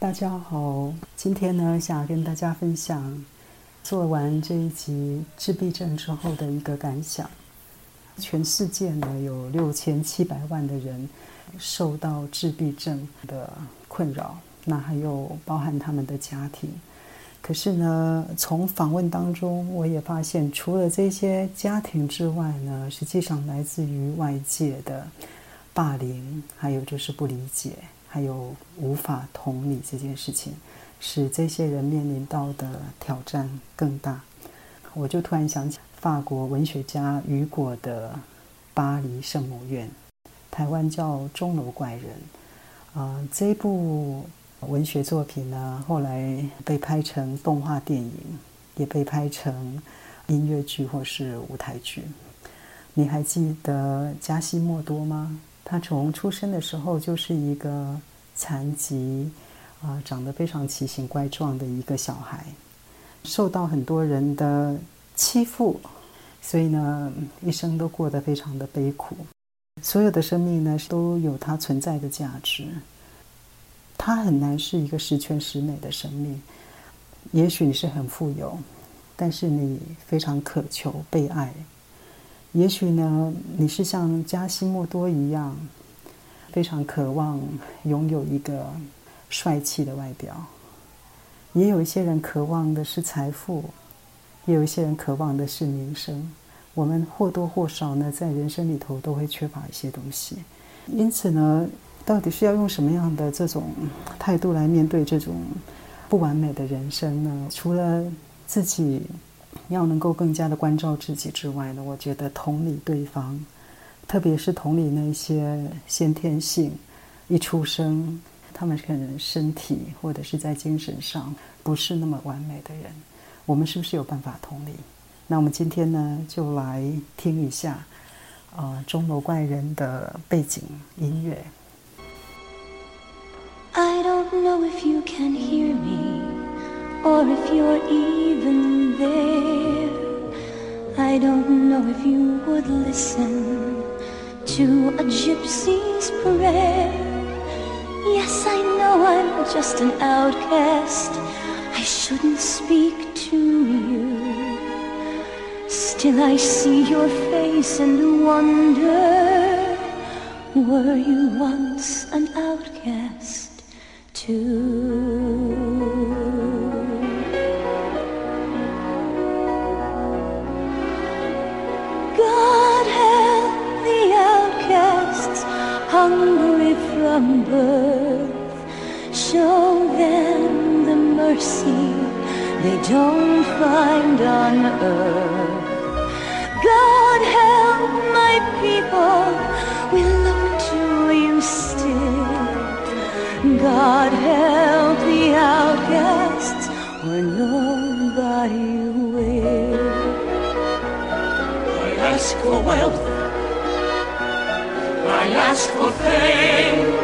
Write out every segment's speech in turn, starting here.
大家好，今天呢，想跟大家分享做完这一集自闭症之后的一个感想。全世界呢，有六千七百万的人受到自闭症的困扰，那还有包含他们的家庭。可是呢，从访问当中，我也发现，除了这些家庭之外呢，实际上来自于外界的霸凌，还有就是不理解。还有无法同理这件事情，使这些人面临到的挑战更大。我就突然想起法国文学家雨果的《巴黎圣母院》，台湾叫《钟楼怪人》。啊，这部文学作品呢，后来被拍成动画电影，也被拍成音乐剧或是舞台剧。你还记得加西莫多吗？他从出生的时候就是一个残疾，啊，长得非常奇形怪状的一个小孩，受到很多人的欺负，所以呢，一生都过得非常的悲苦。所有的生命呢，都有它存在的价值。它很难是一个十全十美的生命。也许你是很富有，但是你非常渴求被爱。也许呢，你是像加西莫多一样，非常渴望拥有一个帅气的外表。也有一些人渴望的是财富，也有一些人渴望的是名声。我们或多或少呢，在人生里头都会缺乏一些东西。因此呢，到底是要用什么样的这种态度来面对这种不完美的人生呢？除了自己。要能够更加的关照自己之外呢，我觉得同理对方，特别是同理那些先天性一出生，他们可能身体或者是在精神上不是那么完美的人，我们是不是有办法同理？那我们今天呢，就来听一下，呃，钟楼怪人的背景音乐。I don't know if you can hear me. or if you're even there. I don't know if you would listen to a gypsy's prayer. Yes, I know I'm just an outcast. I shouldn't speak to you. Still, I see your face and wonder were you once an outcast too? Show them the mercy they don't find on earth. God help my people, we look to you still. God help the outcasts, where nobody will. I ask for wealth I ask for fame.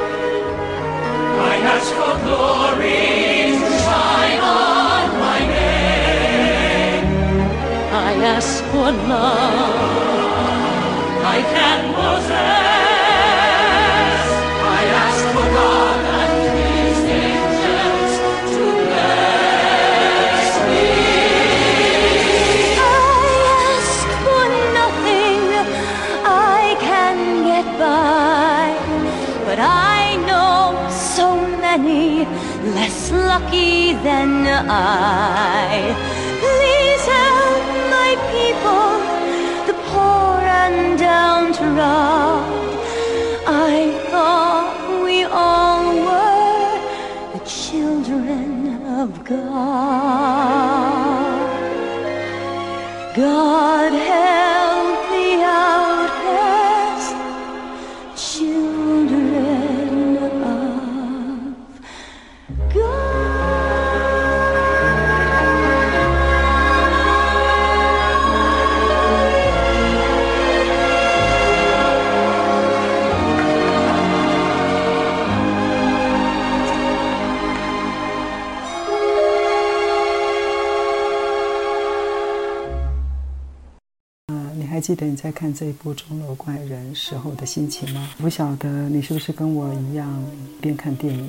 I ask for love I can possess. Less lucky than I. Please help my people, the poor and downtrodden. I thought we all were the children of God. God 记得你在看这一部《钟楼怪人》时候的心情吗？不晓得你是不是跟我一样边看电影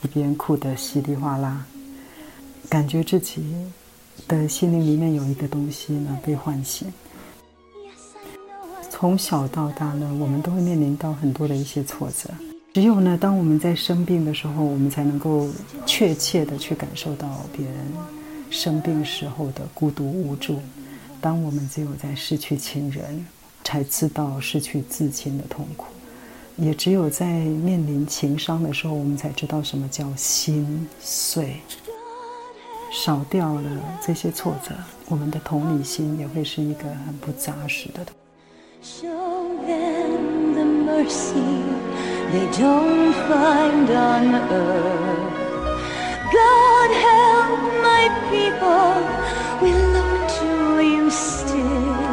一边哭得稀里哗啦，感觉自己的心灵里面有一个东西呢被唤醒。从小到大呢，我们都会面临到很多的一些挫折。只有呢，当我们在生病的时候，我们才能够确切的去感受到别人生病时候的孤独无助。当我们只有在失去亲人，才知道失去至亲的痛苦；也只有在面临情伤的时候，我们才知道什么叫心碎。少掉了这些挫折，我们的同理心也会是一个很不扎实的。Show them the mercy they don't find on earth. God help my people, we look to you still.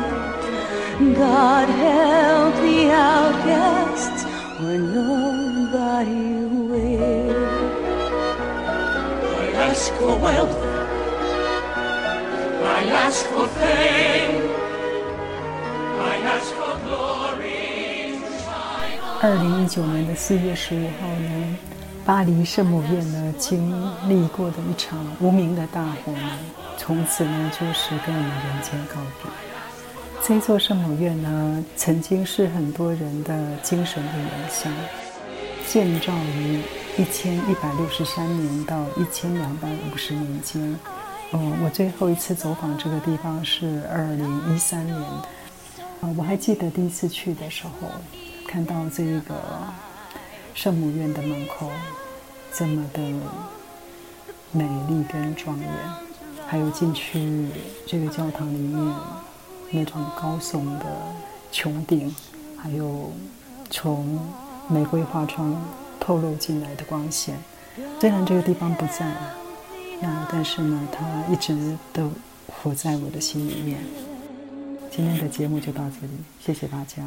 God help the outcasts where nobody will. I ask for wealth, I ask for fame. 二零一九年的四月十五号呢， 巴黎圣母院呢经历过的一场无名的大火呢，从此呢就是跟我们人间告别。这座圣母院呢，曾经是很多人的精神的原乡，建造于一千一百六十三年到一千两百五十年间。嗯，我最后一次走访这个地方是二零一三年。啊，我还记得第一次去的时候。看到这个圣母院的门口这么的美丽跟庄严，还有进去这个教堂里面那种高耸的穹顶，还有从玫瑰花窗透露进来的光线。虽然这个地方不在了，那但是呢，它一直都活在我的心里面。今天的节目就到这里，谢谢大家。